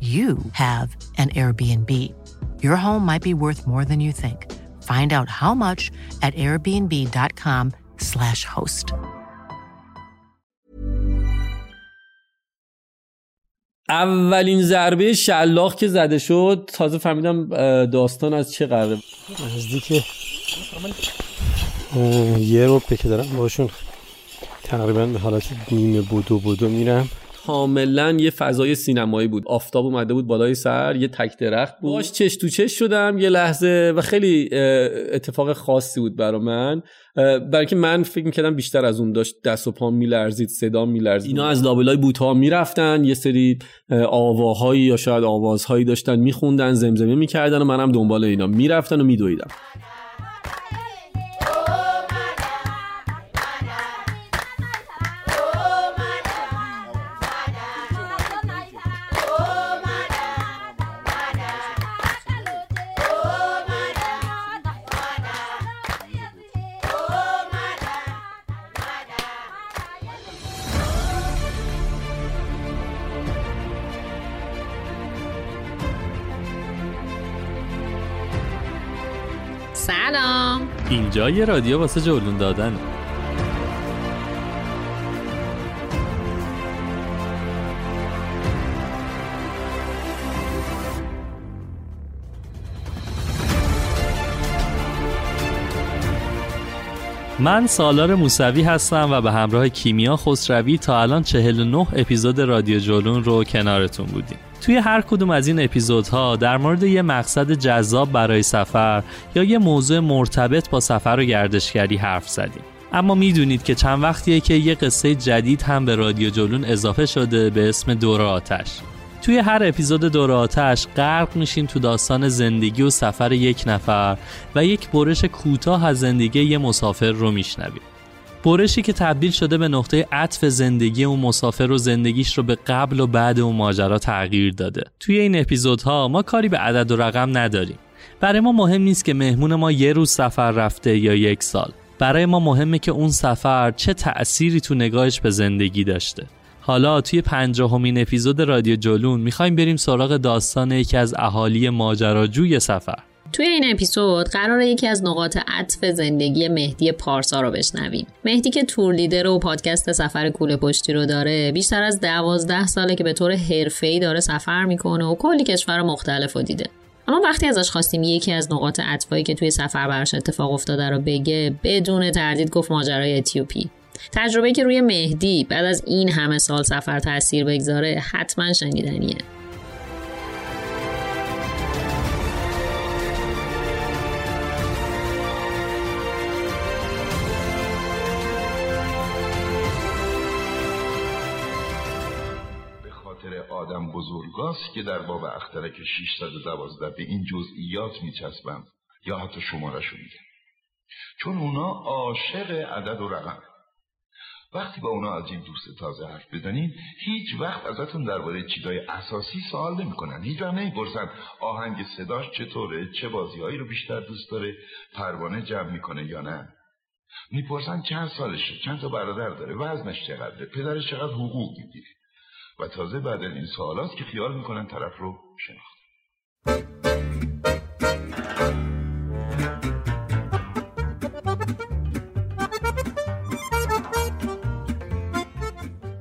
you have an Airbnb. Your home might be worth more than you think. Find out how much at airbnb.com/slash host. اولین ضربه شلاق که زده شد تازه فهمیدم داستان از چه قراره نزدیک یه روبه که دارم باشون تقریبا به حالت نیمه بودو بودو میرم کاملا یه فضای سینمایی بود. آفتاب اومده بود بالای سر یه تک درخت بود. باش چش تو چش شدم یه لحظه و خیلی اتفاق خاصی بود برا من. برای که من فکر می‌کردم بیشتر از اون داشت دست و پا میلرزید صدا میلرزید. اینا از لابلای بوتا می‌رفتن یه سری آواهایی یا شاید آوازهایی داشتن میخوندن زمزمه می‌کردن و منم دنبال اینا می‌رفتن و میدویدم. یه رادیو واسه جولون دادن من سالار موسوی هستم و به همراه کیمیا خسروی تا الان 49 اپیزود رادیو جولون رو کنارتون بودیم. توی هر کدوم از این اپیزودها در مورد یه مقصد جذاب برای سفر یا یه موضوع مرتبط با سفر و گردشگری حرف زدیم. اما می‌دونید که چند وقتیه که یه قصه جدید هم به رادیو جولون اضافه شده به اسم دور آتش. توی هر اپیزود دور آتش غرق میشیم تو داستان زندگی و سفر یک نفر و یک برش کوتاه از زندگی یه مسافر رو میشنویم. برشی که تبدیل شده به نقطه عطف زندگی اون مسافر و زندگیش رو به قبل و بعد اون ماجرا تغییر داده. توی این اپیزودها ما کاری به عدد و رقم نداریم. برای ما مهم نیست که مهمون ما یه روز سفر رفته یا یک سال. برای ما مهمه که اون سفر چه تأثیری تو نگاهش به زندگی داشته. حالا توی پنجاهمین اپیزود رادیو جلون می‌خوایم بریم سراغ داستان یکی از اهالی ماجراجوی سفر. توی این اپیزود قرار یکی از نقاط عطف زندگی مهدی پارسا رو بشنویم. مهدی که تور لیدر و پادکست سفر کوله پشتی رو داره بیشتر از دوازده ساله که به طور حرفه‌ای داره سفر می‌کنه و کلی کشور مختلف رو دیده. اما وقتی ازش خواستیم یکی از نقاط عطفایی که توی سفر براش اتفاق افتاده رو بگه بدون تردید گفت ماجرای اتیوپی. تجربه که روی مهدی بعد از این همه سال سفر تاثیر بگذاره حتما شنیدنیه. آدم بزرگاست که در باب اخترک 612 به این جزئیات میچسبم یا حتی شمارش میگم چون اونا عاشق عدد و رقم. وقتی با اونا از این دوست تازه حرف بزنین هیچ وقت ازتون درباره چیزای اساسی سوال نمی‌کنن. هیچ وقت نمی‌پرسن آهنگ صداش چطوره چه بازیهایی رو بیشتر دوست داره پروانه جمع می‌کنه یا نه. می‌پرسن چند سالشه چند تا برادر داره وزنش چقدره پدرش چقدر حقوق می‌گیره. و تازه بعد این سوالاست که خیال می‌کنن طرف رو شناخت.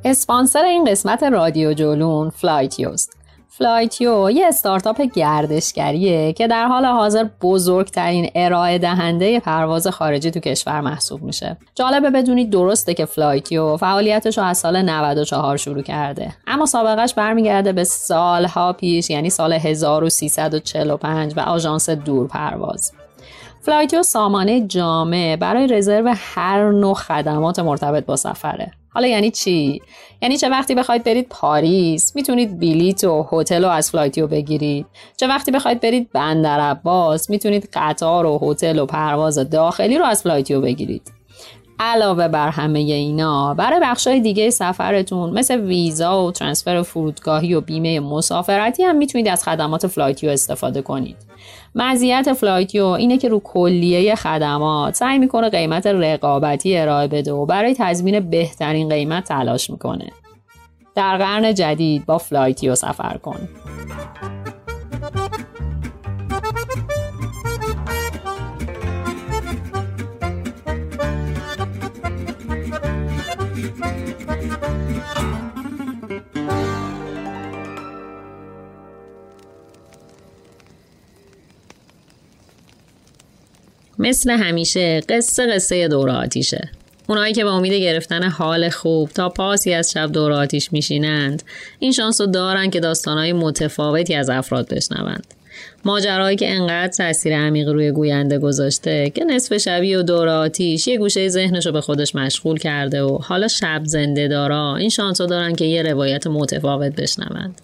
اسپانسر این قسمت رادیو جولون فلایتیوست فلایتیو یه استارتاپ گردشگریه که در حال حاضر بزرگترین ارائه دهنده پرواز خارجی تو کشور محسوب میشه. جالبه بدونید درسته که فلایتیو فعالیتش رو از سال 94 شروع کرده. اما سابقش برمیگرده به سالها پیش یعنی سال 1345 و آژانس دور پرواز. فلایتیو سامانه جامع برای رزرو هر نوع خدمات مرتبط با سفره. حالا یعنی چی؟ یعنی چه وقتی بخواید برید پاریس می‌تونید بلیت و هتل رو از فلایتیو بگیرید. چه وقتی بخواید برید بندر عباس می‌تونید قطار و هتل و پرواز داخلی رو از فلایتیو بگیرید. علاوه بر همه اینا برای بخشای دیگه سفرتون مثل ویزا و ترانسفر فرودگاهی و بیمه مسافرتی هم می‌تونید از خدمات فلایتیو استفاده کنید. مزیت فلایتیو اینه که رو کلیه خدمات سعی می‌کنه قیمت رقابتی ارائه بده و برای تضمین بهترین قیمت تلاش می‌کنه. در قرن جدید با فلایتیو سفر کن. مثل همیشه قصه قصه دور آتیشه. اونایی که به امید گرفتن حال خوب تا پاسی از شب دور آتیش میشینند این شانس رو دارن که داستانهای متفاوتی از افراد بشنوند. ماجرایی که انقدر تاثیر عمیق روی گوینده گذاشته که نصف شبی و دور آتیش یه گوشه ذهنش رو به خودش مشغول کرده و حالا شب زنده دارا این شانس رو دارن که یه روایت متفاوت بشنوند.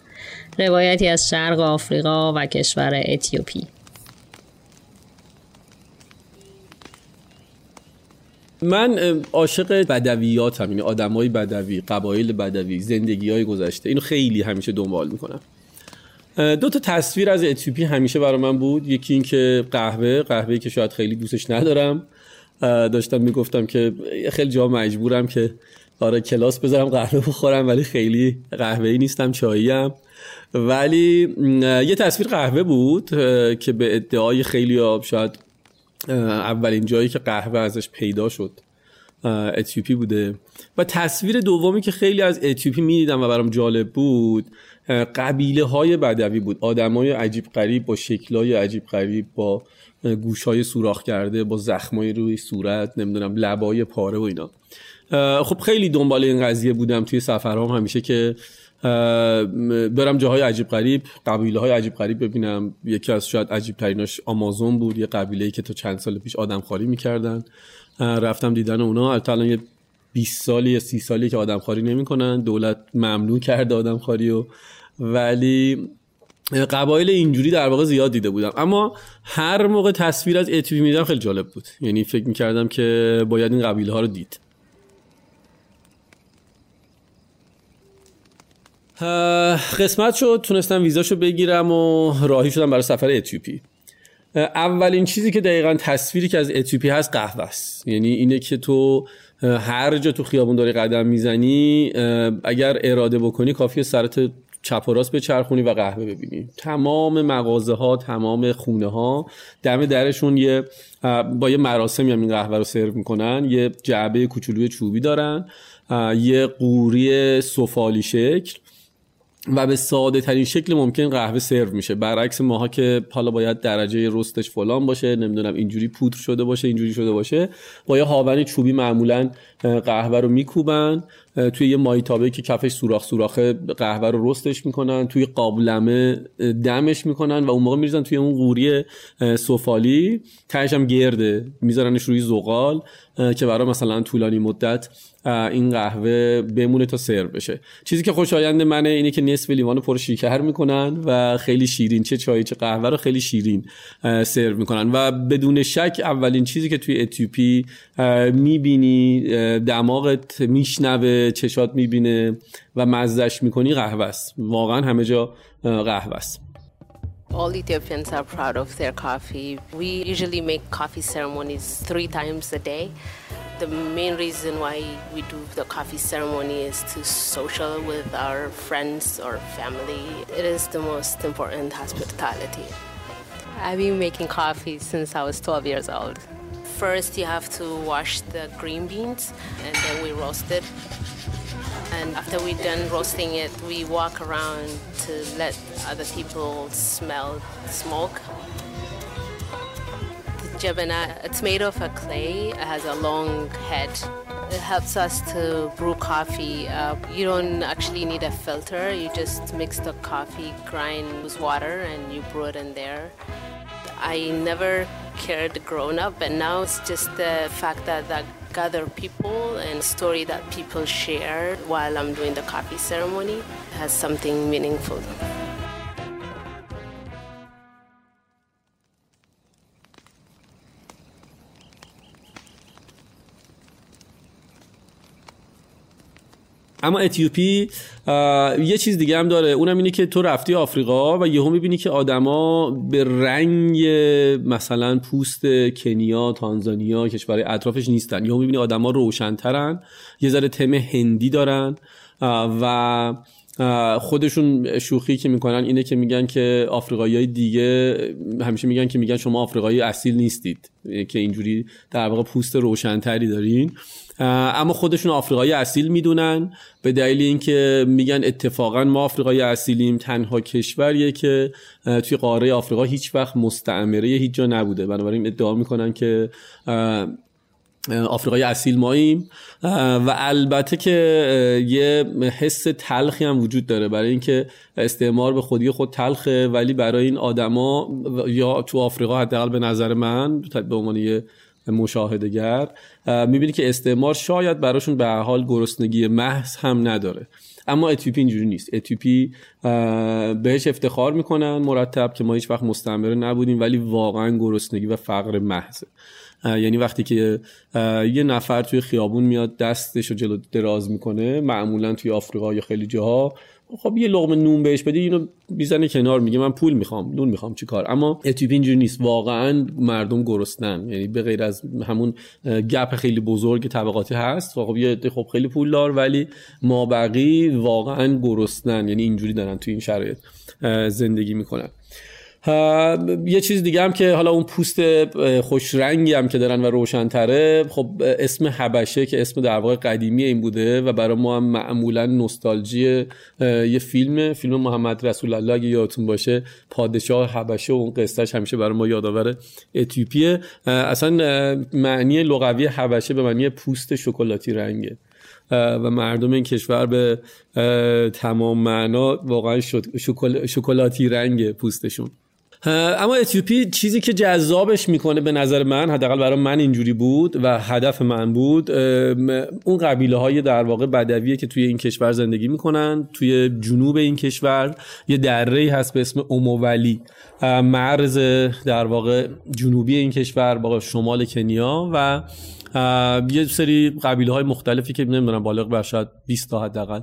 روایتی از شرق آفریقا و کشور اتیوپی. من عاشق بدویات هم یعنی آدمای بدوی قبایل بدوی زندگی های گذشته اینو خیلی همیشه دنبال می‌کنم. دو تا تصویر از اتیوپی همیشه برای من بود. یکی این که قهوه قهوه که شاید خیلی دوستش ندارم. داشتم می‌گفتم که خیلی جا مجبورم که آره کلاس بذارم قهوه بخورم ولی خیلی قهوه ای نیستم چایی هم ولی یه تصویر قهوه بود که به ادعای خیلی شاید اولین جایی که قهوه ازش پیدا شد. اتیوپی بوده. و تصویر دومی که خیلی از اتیوپی می‌دیدم و برام جالب بود قبیله های بدوی بود. آدمای عجیب قریب با شکلای عجیب قریب با گوشای سوراخ کرده با زخمای روی صورت نمی‌دونم لبای پاره و اینا. خب خیلی دنبال این قضیه بودم توی سفرهام همیشه که برم جاهای عجیب غریب قبیله های عجیب غریب ببینم. یکی از شاید عجیب تریناش آمازون بود یه قبیله ای که تا چند سال پیش آدم خاری می‌کردن. رفتم دیدن اونا. الان یه 20 سالی یا 30 سالی که آدم خاری نمی‌کنن. دولت ممنوع کرده آدم خاری و ولی قبایل اینجوری در واقع زیاد دیده بودم. اما هر موقع تصویر از اتیوپی میدم خیلی جالب بود. یعنی فکر می‌کردم که باید این قبیله ها رو دید. قسمت شد تونستم ویزاشو بگیرم و راهی شدم برای سفر اتیوپی اولین چیزی که دقیقا تصویری که از اتیوپی هست قهوه است. یعنی اینه که تو هر جا تو خیابون داری قدم می‌زنی اگر اراده بکنی کافیه سرت چپ و راست به چرخونی و قهوه ببینی. تمام مغازه ها تمام خونه ها دم درشون یه با یه مراسمی هم این قهوه رو سرو می‌کنن. یه جعبه کوچولوی چوبی دارن یه قوری سفالی شکل. و به ساده ترین شکل ممکن قهوه سرو میشه. برعکس ماها که حالا باید درجه رستش فلان باشه نمی‌دونم اینجوری پودر شده باشه اینجوری شده باشه با یه هاون چوبی معمولا قهوه رو میکوبن. توی یه مایتابه که کفش سوراخ سوراخه قهوه رو رستش می‌کنن توی قابلمه دمش می‌کنن و اون موقع میریزن توی اون قوری سفالی. تهش هم گرده. میذارنش روی زغال که برای مثلا طولانی مدت این قهوه بمونه تا سرو بشه. چیزی که خوشایند منه اینه که نصف لیوان پر شکر می‌کنن و خیلی شیرین. چه چای چه قهوه رو خیلی شیرین سرو می‌کنن. و بدون شک اولین چیزی که توی اتیوپی می‌بینی دماغت میشنوه چشات می‌بینه و مزدش می‌کنی قهوه است واقعا همه جا قهوه است All Ethiopians are proud of their coffee. We usually make coffee ceremonies three times a day. The main reason why we do the coffee ceremony is to social with our friends or family. It is the most important hospitality. I've been making coffee since I was 12 years old. First, you have to wash the green beans and then we roast it and after we're done roasting it, we walk around to let other people smell smoke. The jabana, it's made of a clay. It has a long head. It helps us to brew coffee. Uh, you don't actually need a filter. You just mix the coffee grind with water and you brew it in there. I never cared growing up, but now it's just the fact that that gather people and story that people share while I'm doing the coffee ceremony has something meaningful. اما اتیوپی یه چیز دیگه هم داره. اونم اینه که تو رفتی آفریقا و یهو می‌بینی که آدما به رنگ مثلا پوست کنیا تانزانیا کشور اطرافش نیستن. یهو می‌بینی آدما روشنترن یه ذره تم هندی دارن و خودشون شوخی که می‌کنن اینه که میگن که آفریقایی دیگه همیشه میگن که میگن شما آفریقایی اصیل نیستید که اینجوری در واقع پوست روشنتری دارین. اما خودشون آفریقایی اصیل می‌دونن. به دلیل اینکه میگن اتفاقا ما آفریقایی اصیلیم تنها کشوریه که توی قاره آفریقا هیچ وقت مستعمره هیچ جا نبوده. بنابراین ادعا می‌کنن که آفریقای اصیل ماییم. و البته که یه حس تلخی هم وجود داره. برای اینکه استعمار به خودی خود تلخه ولی برای این آدما یا تو آفریقا حداقل به نظر من به عنوان یه مشاهدهگر می‌بینی که استعمار شاید براشون به حال گرسنگی محض هم نداره. اما اتیوپی اینجوری نیست. اتیوپی بهش افتخار می‌کنن مرتب که ما هیچ وقت مستعمره نبودیم ولی واقعا گرسنگی و فقر محضه. یعنی وقتی که یه نفر توی خیابون میاد دستش رو جلو دراز می‌کنه معمولا توی آفریقا یا خیلی جاها خب یه لغمه نون بهش بدی اینو می‌زنه کنار میگه من پول می‌خوام نون می‌خوام چی کار؟ اما اتیوپی اینجوری نیست. واقعا مردم گرسنن. یعنی به غیر از همون گپ خیلی بزرگ طبقاتی هست. خب یه خب خیلی پولدار ولی ما بقی واقعا گرسنن. یعنی اینجوری دارن توی این شرایط زندگی می‌کنن. یه چیز دیگه هم که حالا اون پوست خوش رنگی هم که دارن و روشنتره خب اسم حبشه که اسم در واقع قدیمی این بوده و برای ما هم معمولا نوستالژی یه فیلم فیلم محمد رسول الله اگه یادتون باشه پادشاه حبشه و اون قصهش همیشه برای ما یادآور اتیوپیه. اصلا معنی لغوی حبشه به معنی پوست شکلاتی رنگه. و مردم این کشور به تمام معنا واقعا شکلاتی رنگ پوستشون. اما اتیوپی چیزی که جذابش می‌کنه به نظر من حداقل برای من اینجوری بود و هدف من بود اون قبیله های در واقع بدویه که توی این کشور زندگی می‌کنن توی جنوب این کشور یه دره هست به اسم اوموولی. مرز در واقع جنوبی این کشور با شمال کنیا و یه سری قبیله های مختلفی که نمی‌دونم بالغ بر شاید 20 تا حداقل.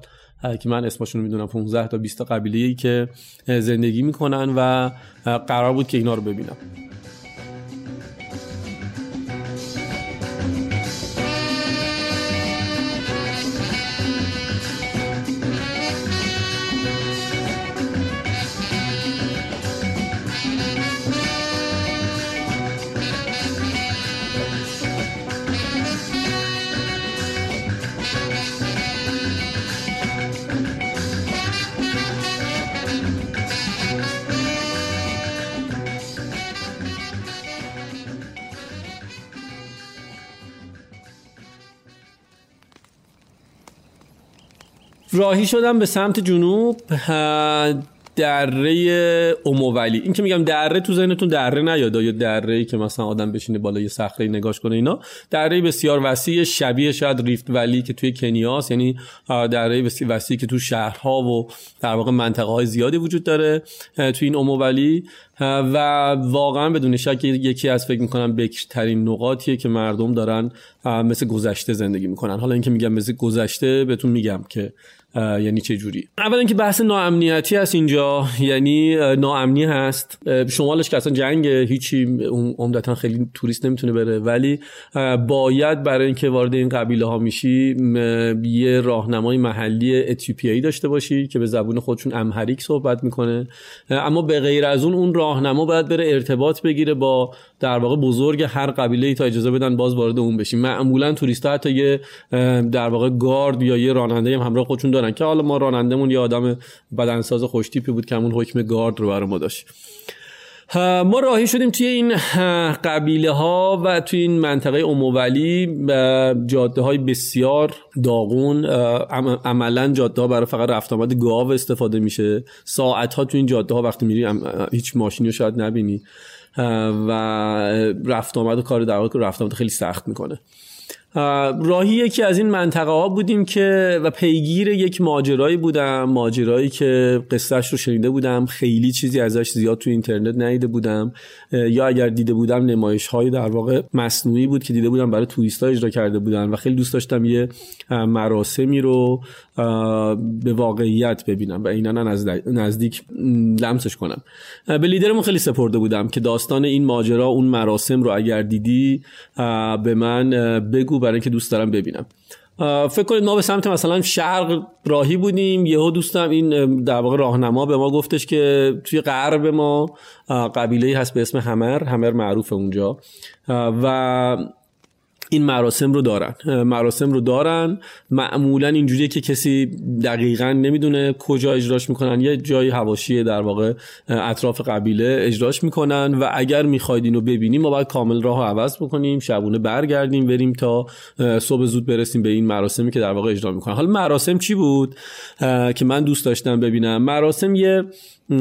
که من اسمشون رو می‌دونم 15 تا 20 تا قبیله ای که زندگی می‌کنن و قرار بود که اینا رو ببینم. راهی شدم به سمت جنوب دره امولی این که میگم دره تو ذهنتون دره نیاد یا دره که مثلا آدم بشینه بالا یه صخره نگاش کنه اینا دره بسیار وسیع شبیه شاید ریفت ولی که توی کنیاس یعنی دره بسیار وسیع که تو شهرها و در واقع منطقه های زیادی وجود داره توی این امولی و واقعا بدون شک یکی از فکر می‌کنم بکرترین نقاطیه که مردم دارن مثل گذشته زندگی می‌کنن. حالا اینکه میگم مثل گذشته بهتون میگم که یعنی چه جوری؟ اولا اینکه بحث ناامنیتی هست اینجا یعنی ناامنی هست. شمالش که اصلا جنگ هیچی عمدتا خیلی توریست نمی‌تونه بره. ولی باید برای اینکه وارد این قبیله ها میشی یه راهنمای محلی اتیوپیایی داشته باشی که به زبون خودشون امهریک صحبت می‌کنه. اما به غیر از اون اون راهنما باید بره ارتباط بگیره با در واقع بزرگ هر قبیله تا اجازه بدن باز وارد اون بشی. معمولا توریست ها حتی یه در واقع گارد یا یه راننده هم همراه خودشون که حالا ما رانندمون یه آدم بدنساز خوشتیپی بود که همون حکم گارد رو برای ما داشت ما راهی شدیم توی این قبیله ها و توی این منطقه امولی جاده های بسیار داغون. عملا جاده ها برای فقط رفت آمد گاو استفاده میشه. ساعت ها توی این جاده ها وقتی میری هیچ ماشینی رو شاید نبینی. و رفت آمد و کار در واقع رفت آمد خیلی سخت می‌کنه. راهی یکی از این منطقه ها بودیم که و پیگیر یک ماجرایی بودم ماجرایی که قصهش رو شنیده بودم خیلی چیزی ازش زیاد تو اینترنت ندیده بودم یا اگر دیده بودم نمایش های در واقع مصنوعی بود که دیده بودم برای توریست ها اجرا کرده بودن و خیلی دوست داشتم یه مراسمی رو به واقعیت ببینم و اینا نزدیک لمسش کنم. به لیدرمون خیلی سپرده بودم که داستان این ماجرا اون مراسم رو اگر دیدی به من بگو برای اینکه دوست دارم ببینم. فکر کنید ما به سمت مثلا شرق راهی بودیم یهو دوستم این در واقع راهنما به ما گفتش که توی غرب ما قبیله هست به اسم همر همر معروف اونجا. و این مراسم رو دارن. مراسم رو دارن. معمولا اینجوریه که کسی دقیقا نمی‌دونه کجا اجراش می‌کنن. یه جایی هواشی در واقع اطراف قبیله اجراش می‌کنن و اگر می‌خواید اینو ببینیم ما باید کامل راه عوض بکنیم شبونه برگردیم بریم تا صبح زود برسیم به این مراسمی که در واقع اجرا می‌کنن. حالا مراسم چی بود؟ که من دوست داشتم ببینم. مراسم یه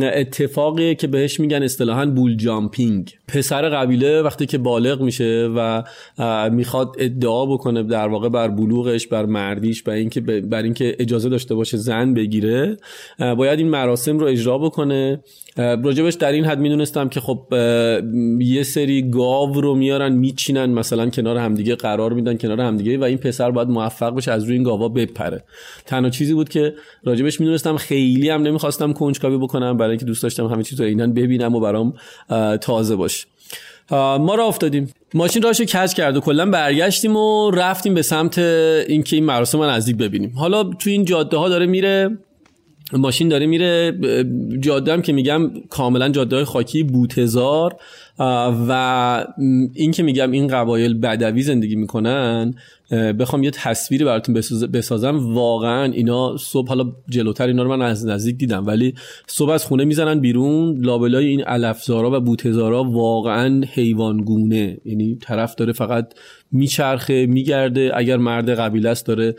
اتفاقی که بهش میگن اصطلاحا بول جامپینگ. پسر قبیله وقتی که بالغ میشه و می‌خواد ادعا بکنه در واقع بر بلوغش بر مردیش بر اینکه بر اینکه اجازه داشته باشه زن بگیره باید این مراسم رو اجرا بکنه. راجبش در این حد می‌دونستم که خب یه سری گاو رو میارن میچینن مثلا کنار همدیگه قرار میدن کنار همدیگه و این پسر باید موفق بشه از روی این گاوا بپره. تنها چیزی بود که راجبش می‌دونستم خیلی هم نمی‌خواستم کنجکاوی بکنم برای اینکه دوست داشتم همه چیز رو اینن ببینم و برام تازه باشه ما را افتادیم. ماشین راشو کج کرد و کلا برگشتیم و رفتیم به سمت اینکه این مراسم رو نزدیک ببینیم. حالا تو این جاده ها داره میره ماشین داره میره جاده هم که میگم کاملا جاده های خاکی بوتزار و این که میگم این قبایل بدوی زندگی می‌کنن بخوام یه تصویری براتون بسازم. واقعا اینا صبح حالا جلوتر اینا رو من از نزدیک دیدم ولی صبح از خونه می‌زنن بیرون. لابلای این علفزارا و بوتزارا واقعا حیوانگونه. یعنی طرف داره فقط میچرخه میگرده. اگر مرد قبیله است داره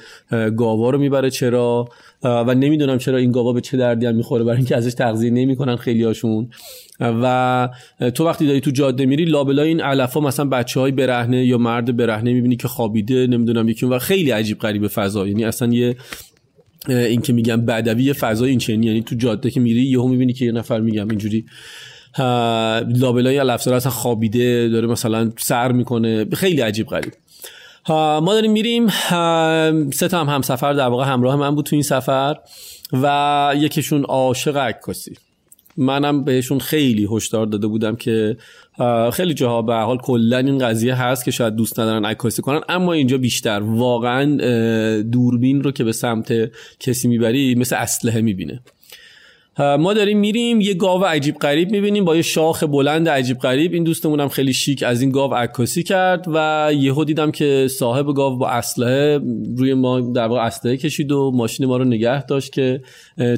گاوا رو می‌بره چرا؟ و نمی‌دونم چرا این گاوا به چه دردی هم می‌خوره برای اینکه ازش تغذیه نمی‌کنن خیلی هاشون و تو وقتی داری تو جاده میری لابلای این علفا مثلا بچه های برهنه یا مرد برهنه می‌بینی که خوابیده نمی‌دونم یکی و خیلی عجیب غریب فضا. یعنی اصلا یه این که میگم بدوی فضای این چنین یعنی تو جاده که میری یهو می‌بینی که یه نفر میگم اینجوری لابلای علفزار اصلا خوابیده داره مثلا سر می‌کنه. خیلی عجیب غریب. ما داریم میریم سه تا هم همسفر در واقع همراه من بود تو این سفر و یکیشون عاشق عکاسی. منم بهشون خیلی هشدار داده بودم که خیلی جاها به حال کلا این قضیه هست که شاید دوست ندارن عکاسی کنن. اما اینجا بیشتر واقعا دوربین رو که به سمت کسی می‌بری مثل اسلحه می‌بینه. ما داریم میریم یه گاو عجیب غریب می‌بینیم با یه شاخ بلند عجیب غریب. این دوستمونم خیلی شیک از این گاو عکاسی کرد و یهو دیدم که صاحب گاو با اسلحه روی ما در واقع اسلحه کشید و ماشین ما رو نگه داشت که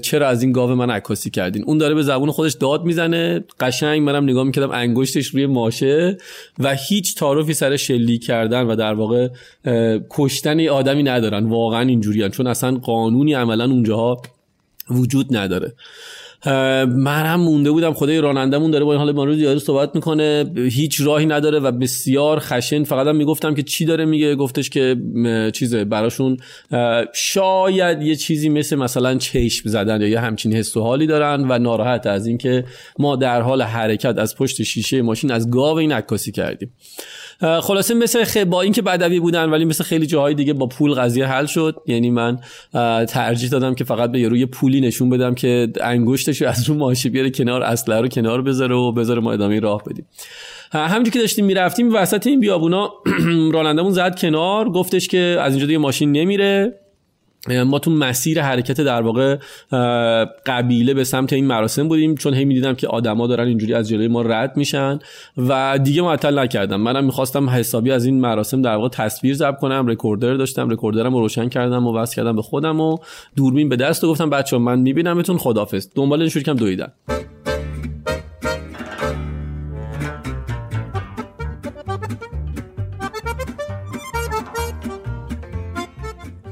چرا از این گاو من عکاسی کردین. اون داره به زبون خودش داد می‌زنه. قشنگ منم نگاه می‌کردم انگشتش روی ماشه و هیچ تعارفی سر شلی کردن و در واقع کشتن آدمی ندارن. واقعا اینجوریان. چون اصلا قانونی عملا اونجاها وجود نداره. من مونده بودم خدای رانندمون داره با این حال ما رو زیاد صحبت می‌کنه هیچ راهی نداره و بسیار خشن. فقط هم می‌گفتم که چی داره میگه گفتش که چیزه براشون شاید یه چیزی مثل مثلا چشم زدن یا یه همچین حس و حالی دارن و ناراحت از اینکه ما در حال حرکت از پشت شیشه ماشین از گاو این عکاسی کردیم. خلاصه مثل خ... با اینکه بدوی بودن ولی مثل خیلی جاهای دیگه با پول قضیه حل شد. یعنی من ترجیح دادم که فقط به یه روی پولی نشون بدم که انگشتش از رو ماشه بیاره کنار اصله رو کنار بذاره و بذاره ما ادامه راه بدیم. همونجوری که داشتیم می‌رفتیم وسط این بیابونا رانندمون زد کنار. گفتش که از اینجا دیگه ماشین نمیره. ما تو مسیر حرکت در واقع قبیله به سمت این مراسم بودیم چون هی می‌دیدم که آدما دارن اینجوری از جلوی ما رد میشن و دیگه معطل نکردم. منم می‌خواستم حسابی از این مراسم در واقع تصویر ضبط کنم رکوردر داشتم رکوردرم رو روشن کردم و وصل کردم به خودم و دوربین به دست و گفتم بچه من میبینمتون خدافظ دنبال این کم دویدن.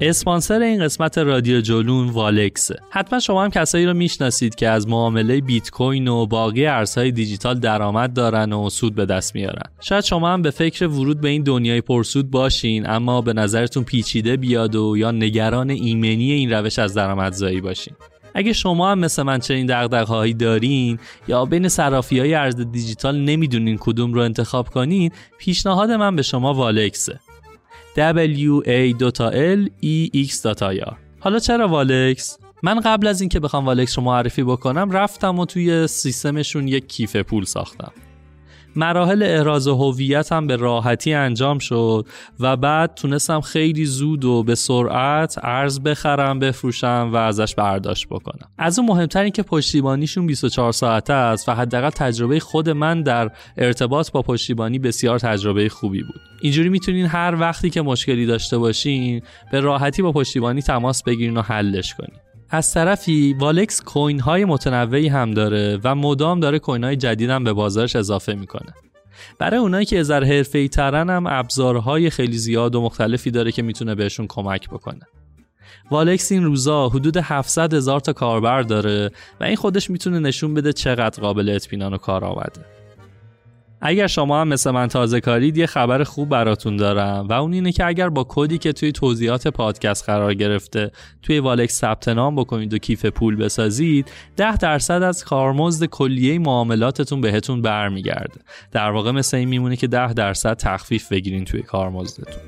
اسپانسر این قسمت رادیو جولون والکسه حتما شما هم کسایی رو می‌شناسید که از معامله بیت کوین و باقی ارزهای دیجیتال درآمد دارن و سود به دست میارن. شاید شما هم به فکر ورود به این دنیای پرسود باشین اما به نظرتون پیچیده بیاد و یا نگران ایمنی این روش از درآمدزایی باشین. اگه شما هم مثل من چنین دغدغه‌هایی دارین یا بین صرافی های ارز دیجیتال نمی‌دونین کدوم رو انتخاب کنین پیشنهاد من به شما والکسه. W E حالا چرا والکس؟ من قبل از اینکه بخوام والکس رو معرفی بکنم رفتم و توی سیستمشون یک کیف پول ساختم مراحل احراز هویت هم به راحتی انجام شد و بعد تونستم خیلی زود و به سرعت ارز بخرم بفروشم و ازش برداشت بکنم. از اون مهمتر این که پشتیبانیشون 24 ساعته است و حداقل تجربه خود من در ارتباط با پشتیبانی بسیار تجربه خوبی بود. اینجوری می‌تونین هر وقتی که مشکلی داشته باشین به راحتی با پشتیبانی تماس بگیرین و حلش کنین. از طرفی والکس کوین های متنوعی هم داره و مدام داره کوین های جدید هم به بازارش اضافه می‌کنه. برای اونایی که ازر حرفه ترن هم ابزارهای خیلی زیاد و مختلفی داره که می‌تونه بهشون کمک بکنه. والکس این روزا حدود 700 هزار تا کاربر داره و این خودش می‌تونه نشون بده چقدر قابل اطمینان و کار آمده اگر شما هم مثل من تازه کارید یه خبر خوب براتون دارم. و اون اینه که اگر با کدی که توی توضیحات پادکست قرار گرفته توی والکس ثبت نام بکنید و کیف پول بسازید 10 درصد از کارمزد کلیه معاملاتتون بهتون برمیگرده. در واقع مثل این میمونه که 10 درصد تخفیف بگیرین توی کارمزدتون.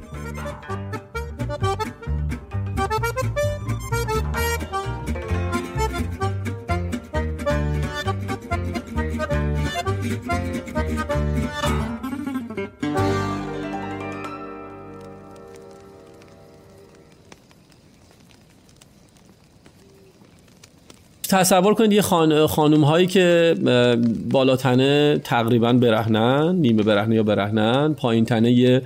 تصور کنید یه خان... خانوم هایی که بالاتنه تقریبا برهنن نیمه برهنه یا برهنن پایین تنه یه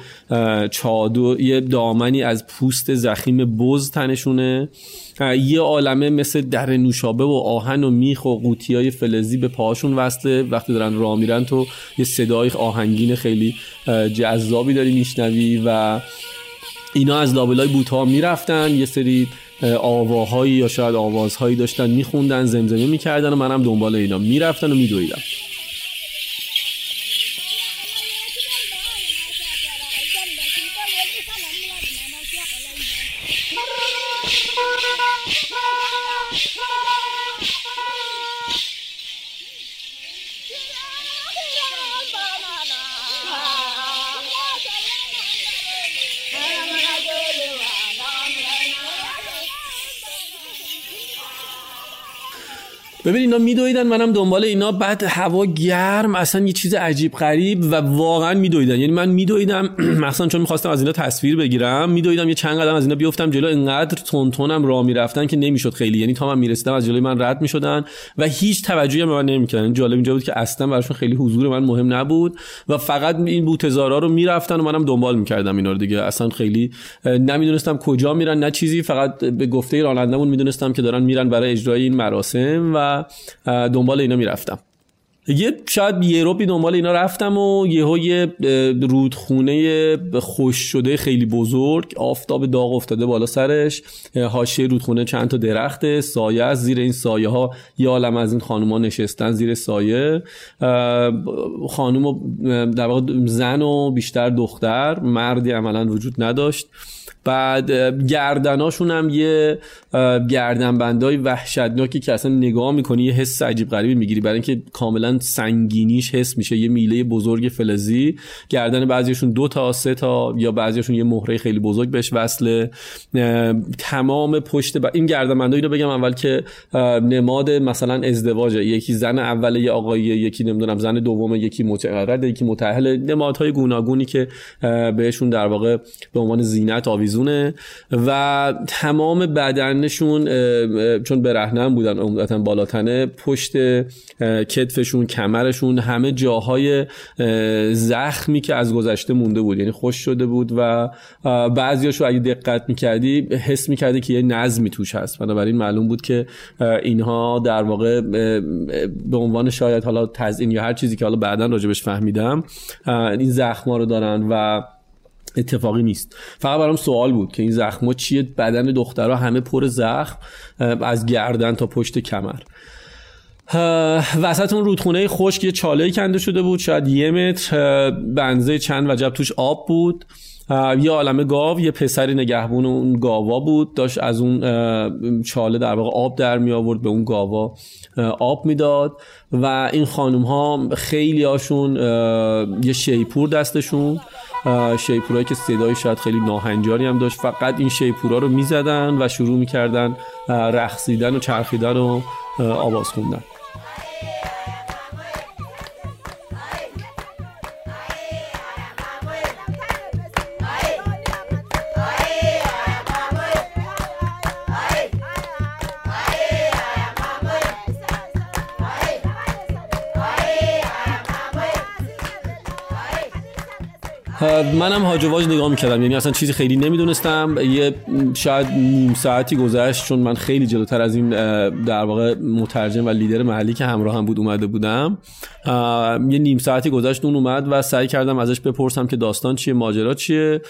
چادر یه دامنی از پوست زخیم بز تنشونه. یه عالمه مثل در نوشابه و آهن و میخ و قوطی های فلزی به پاهاشون وصله. وقتی دارن راه میرن تو یه صدای آهنگین خیلی جذابی داری میشنوی و اینا از لابلای بوت ها می‌رفتن. یه سری آواهایی یا شاید آوازهایی داشتن میخوندن زمزمه می‌کردن و منم دنبال اینا می‌رفتن و میدویدم. ببین اینا میدویدن منم دنبال اینا. بعد هوا گرم اصلا یه چیز عجیب غریب و واقعا میدویدن. یعنی من میدویدم مثلا چون می‌خواستم از اینا تصویر بگیرم میدویدم یه چند قدم از اینا بیفتم جلو. انقدر تونتونم راه می‌رفتن که نمی‌شد خیلی. یعنی تا من می‌رسیدم از جلوی من رد می‌شدن و هیچ توجهی به من نمی‌کردن. جالب اینجا بود که اصلا براشون خیلی حضور من مهم نبود و فقط این بوتزارا رو می‌رفتن و منم دنبال می‌کردم اینا رو دیگه. اصلا خیلی نمی‌دونستم کجا میرن نه چیزی فقط به گفته رانندمون می‌دونستم که دارن میرن برای اجرای این مراسم و دنبال اینا می‌رفتم. یه شاید یه دنبال اینا رفتم و یهو یه رودخونه خوش شده خیلی بزرگ آفتاب داغ افتاده بالا سرش حاشیه رودخونه چند تا درخته سایه از زیر این سایه ها یه عالم از این خانوما نشستن زیر سایه. خانوم در واقع زن و بیشتر دختر مردی عملا وجود نداشت. بعد گردناشون هم یه گردنبندای وحشتناکی که اصلا نگاه می‌کنی یه حس عجیب غریبی می‌گیری. برای اینکه کاملا سنگینیش حس میشه. یه میله بزرگ فلزی. گردن بعضیشون دو تا سه تا یا بعضیشون یه مهره خیلی بزرگ بهش وصله. تمام پشت با این گردنبندای رو بگم اول که نماد مثلا ازدواجه. یکی زن اول یه آقایی یکی نمی‌دونم زن دوم یکی متعرض یکی متأهل. نمادهای گوناگونی که بهشون در واقع به عنوان زینت آویزونه و تمام بدنشون چون برهنه بودن عمدتا بالاتنه پشت کتفشون کمرشون همه جاهای زخمی که از گذشته مونده بود. یعنی خوش شده بود و بعضیاشو اگه دقت می‌کردی حس می‌کردی که یه نظمی توش هست. بنابراین معلوم بود که اینها در واقع به عنوان شاید حالا تزیین یا هر چیزی که حالا بعدا راجبش فهمیدم این زخما رو دارن و اتفاقی نیست. فقط برام سوال بود که این زخما چیه؟ بدن دخترها همه پر زخم از گردن تا پشت کمر. وسط اون رودخونه خشک یه چاله کنده شده بود شاید یه متر بنزه چند وجب توش آب بود. یه عالمه گاو یه پسری نگهبون اون گاوا بود داشت از اون چاله در واقع آب در می آورد به اون گاوا آب می‌داد. و این خانم ها خیلی هاشون یه شیپور دستشون. شیپورایی که صدای شاید خیلی ناهنجاری هم داشت فقط این شیپورا رو می‌زدن و شروع می‌کردن رقصیدن و چرخیدن و آواز خوندن. منم هاجواج نگاه می‌کردم. یعنی اصلا چیزی خیلی نمی‌دونستم. یه شاید نیم ساعتی گذشت چون من خیلی جلوتر از این در واقع مترجم و لیدر محلی که همراه هم بود اومده بودم. یه نیم ساعتی گذشت اون اومد و سعی کردم ازش بپرسم که داستان چیه ماجرا چیه.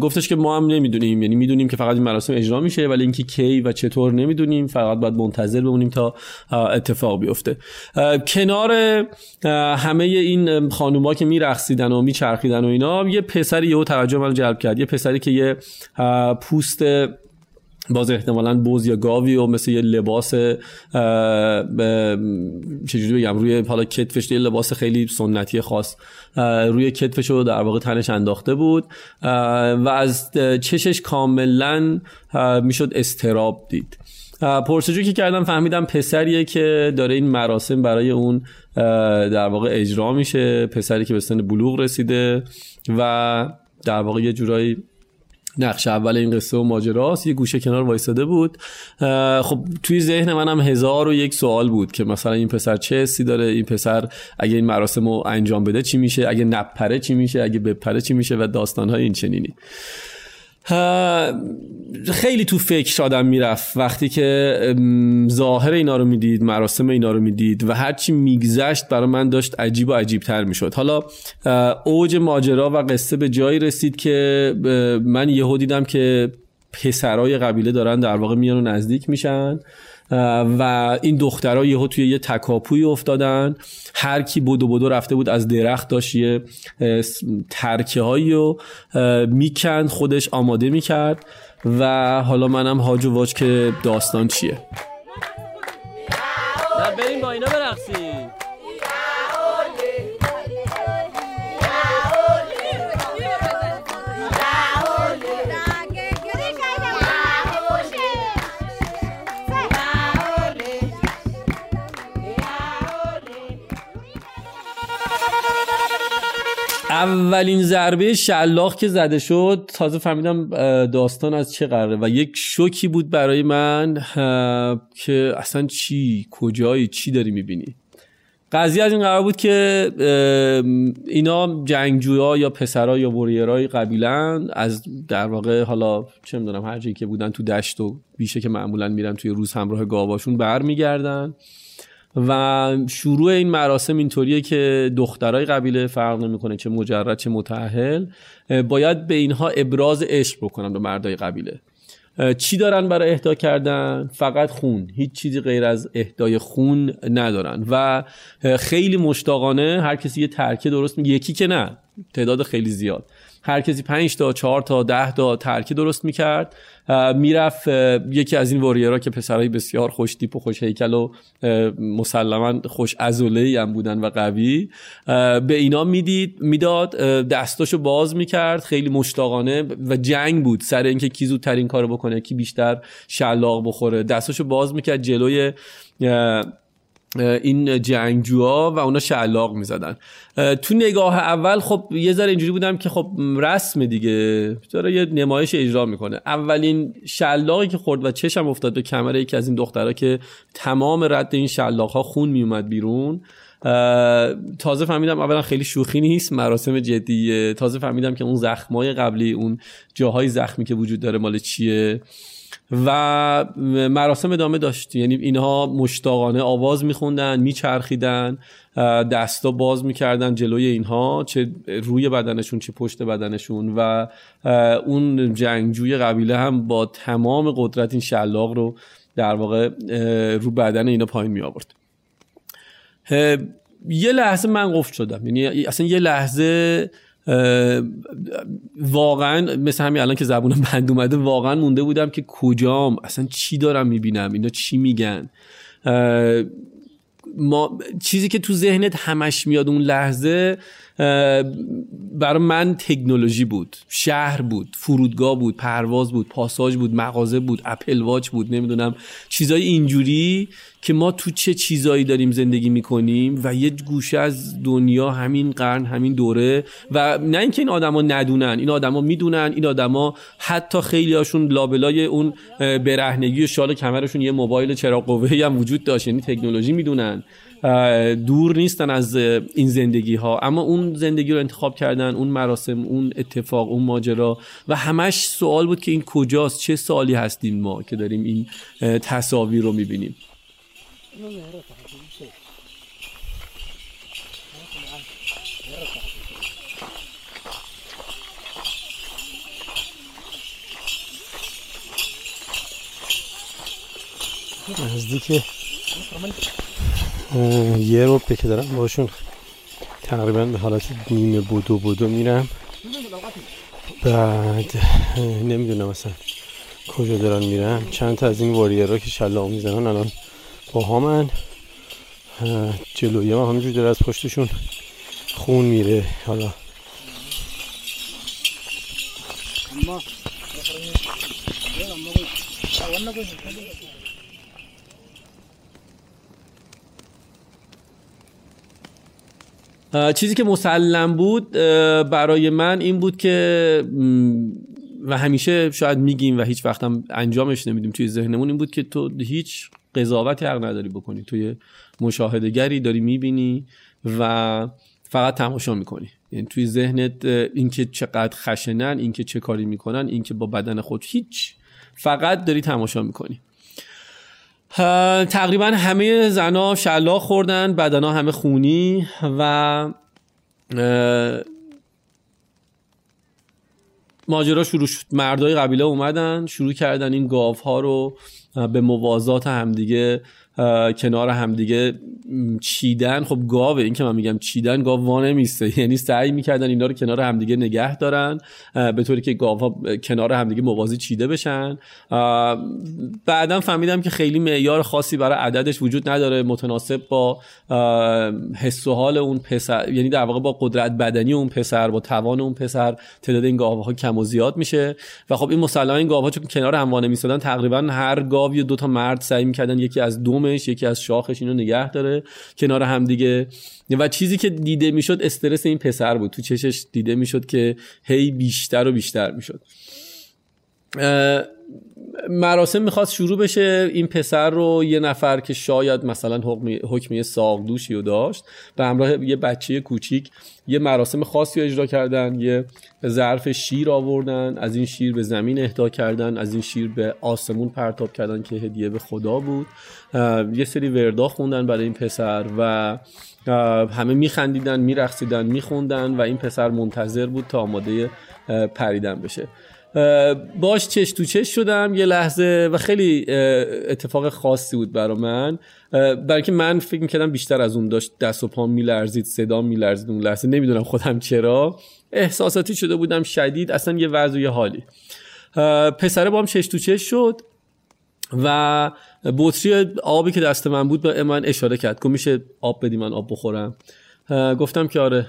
گفتش که ما هم نمی‌دونیم. یعنی می‌دونیم که فقط این مراسم اجرا میشه ولی اینکه کی و چطور نمی‌دونیم. فقط باید منتظر بمونیم تا اتفاق بیفته. کنار همه این خانوما که میرقصیدن و میچرخیدن و اینا یه پسری یهو توجه من جلب کرد. یه پسری که یه پوست باز احتمالا بوز یا گاوی و مثل یه لباس چجوری بگم روی حالا کتفش یه لباس خیلی سنتی خاص روی کتفش رو در واقع تنش انداخته بود و از چشش کاملا می‌شد استراب دید. پرسجو که کردم فهمیدم پسریه که داره این مراسم برای اون در واقع اجرا میشه. پسری که به سن بلوغ رسیده و در واقع یه جورایی نقش اول این قصه و ماجراست. یه گوشه کنار وایساده بود. خب توی ذهن منم هزار و یک سوال بود که مثلا این پسر چه حسی داره؟ این پسر اگه این مراسم رو انجام بده چی میشه؟ اگه نپره چی میشه؟ اگه بپره چی میشه؟ و داستانهای این چنینی. خیلی تو فکر آدم می‌رفت. وقتی که ظاهر اینا رو می‌دید مراسم اینا رو می‌دید و هرچی میگذشت برای من داشت عجیب و عجیب تر می‌شد. حالا اوج ماجرا و قصه به جایی رسید که من یهو دیدم که پسرای قبیله دارن در واقع میان و نزدیک میشن. و این دخترها یهو توی یه تکاپوی افتادن. هر کی بودو بودو رفته بود از درخت داشت یه ترکه هایی رو می‌کند خودش آماده می‌کرد. و حالا منم هاج و واج که داستان چیه. بریم با اینا اولین ضربه شلاق که زده شد تازه فهمیدم داستان از چه قراره و یک شوکی بود برای من که اصلا چی کجایی چی داری می‌بینی؟ قضیه از این قرار بود که اینا جنگجویا یا پسرا یا وریرای قبیلن از در واقع حالا چه می‌دونم هر جایی که بودن تو دشت و بیشه که معمولا میرن توی روز همراه گاواشون برمیگردن. و شروع این مراسم اینطوریه که دخترای قبیله فرق نمی‌کنه چه مجرد چه متأهل باید به اینها ابراز عشق بکنن به مردای قبیله. چی دارن برای اهدا کردن؟ فقط خون هیچ چیزی غیر از اهدای خون ندارن. و خیلی مشتاقانه هر کسی یه ترکه درست یکی که نه تعداد خیلی زیاد. هر کسی 5 تا 4 تا 10 تا ترکه درست می‌کرد. می‌رفت یکی از این واریرها که پسرای بسیار خوش تیپ و خوش هیکل و مسلما خوش عضله هم بودن و قوی. به اینا می‌دید می‌داد دستاشو باز می‌کرد. خیلی مشتاقانه و جنگ بود سر اینکه کی زودترین کارو بکنه کی بیشتر شلاق بخوره. دستاشو باز می‌کرد جلوی این جنگجوها و اونا شلاق می‌زدن. تو نگاه اول خب یه ذره اینجوری بودم که خب رسم دیگه. داره یه نمایش اجرا می‌کنه. اولین شلاقی که خورد و چشم افتاد به کمر یکی از این دخترها که تمام رد این شلاق ها خون میومد بیرون. تازه فهمیدم اولا خیلی شوخی نیست مراسم جدیه. تازه فهمیدم که اون زخمای قبلی اون جاهای زخمی که وجود داره مال چیه. و مراسم ادامه داشت. یعنی اینها مشتاقانه آواز میخوندن میچرخیدن دستا باز می‌کردن جلوی اینها چه روی بدنشون چه پشت بدنشون و اون جنگجوی قبیله هم با تمام قدرت این شلاق رو در واقع رو بدن اینا پایین می آورد یه لحظه من قفل شدم. یعنی اصلا یه لحظه واقعا مثل همین الان که زبونم بند اومده واقعا مونده بودم که کجام؟ اصلا چی دارم می‌بینم؟ اینا چی میگن؟ ما چیزی که تو ذهنت همش میاد اون لحظه برای من تکنولوژی بود. شهر بود فرودگاه بود پرواز بود پاساژ بود مغازه بود اپل واچ بود نمی‌دونم چیزای اینجوری که ما تو چه چیزایی داریم زندگی می‌کنیم و یه گوشه از دنیا همین قرن همین دوره و نه اینکه این آدما ندونن این آدما می‌دونن این آدما حتی خیلی هاشون لابلای اون برهنگی و شال کمرشون یه موبایل چراغ قوه‌ای هم وجود داشت یعنی تکنولوژی می‌دونن. دور نیستن از این زندگی ها اما اون زندگی رو انتخاب کردن اون مراسم اون اتفاق اون ماجرا. و همش سوال بود که این کجاست؟ چه سالی هستیم ما که داریم این تصاویر رو می‌بینیم؟ نزدیک. یه رو که دارم. باشون تقریبا به حالت نیمه بودو بودو میرم. بعد نمی‌دونم مثلا کجا دارن میرم چند تا از این رو که شلاق می‌زنن الان با همن جلوی هم همینجور داره از پشتشون خون میره. حالا. چیزی که مسلم بود برای من این بود که و همیشه شاید میگیم و هیچ وقتم انجامش نمیدیم توی ذهنمون این بود که تو هیچ قضاوتی حق نداری بکنی. توی مشاهدگری داری می‌بینی و فقط تماشا می‌کنی. یعنی توی ذهنت اینکه چقدر خشنن اینکه چه کاری می‌کنن اینکه با بدن خود هیچ فقط داری تماشا می‌کنی. تقریبا همه زنا شلاق خوردن بدنا همه خونی و ماجرا شروع شد. مردای قبیله اومدن شروع کردن این گاف ها رو به موازات همدیگه کنار همدیگه چیدن. خب گاوه این که من میگم چیدن گاو وانه میسته یعنی سعی می‌کردن اینا رو کنار همدیگه نگه دارن به طوری که ها کنار همدیگه موازی چیده بشن. بعدا فهمیدم که خیلی معیار خاصی برای عددش وجود نداره. متناسب با حس و حال اون پسر یعنی در واقع با قدرت بدنی اون پسر با توان اون پسر تعداد این ها کم و زیاد میشه. و خب این مسلما این ها چون کنار هم میسادن تقریبا هر گاو یا دو تا مرد سعی می‌کردن یکی از دو دمش یکی از شاخش اینو نگه داره. کنار همدیگه و چیزی که دیده می‌شد استرس این پسر بود. تو چشش دیده می‌شد که هی بیشتر و بیشتر می‌شد. مراسم می‌خواست شروع بشه این پسر رو یه نفر که شاید مثلا حکمی ساقدوشی رو داشت به همراه یه بچه کوچیک یه مراسم خاصی رو اجرا کردن یه ظرف شیر آوردن از این شیر به زمین اهدا کردن از این شیر به آسمون پرتاب کردن که هدیه به خدا بود. یه سری وردا خوندن برای این پسر و همه میخندیدن میرقصیدن میخوندن و این پسر منتظر بود تا آماده پریدن بشه. باش چش تو چش شدم یه لحظه و خیلی اتفاق خاصی بود برا من. برای که من فکر می‌کردم بیشتر از اون داشت دست و پام میلرزید صدا میلرزید اون لحظه. نمی‌دونم خودم چرا. احساساتی شده بودم شدید اصلا یه وضع یه حالی. پسره با هم چش تو چش شد و بطری آبی که دست من بود به من اشاره کرد. گفت میشه آب بدی من آب بخورم. گفتم که آره.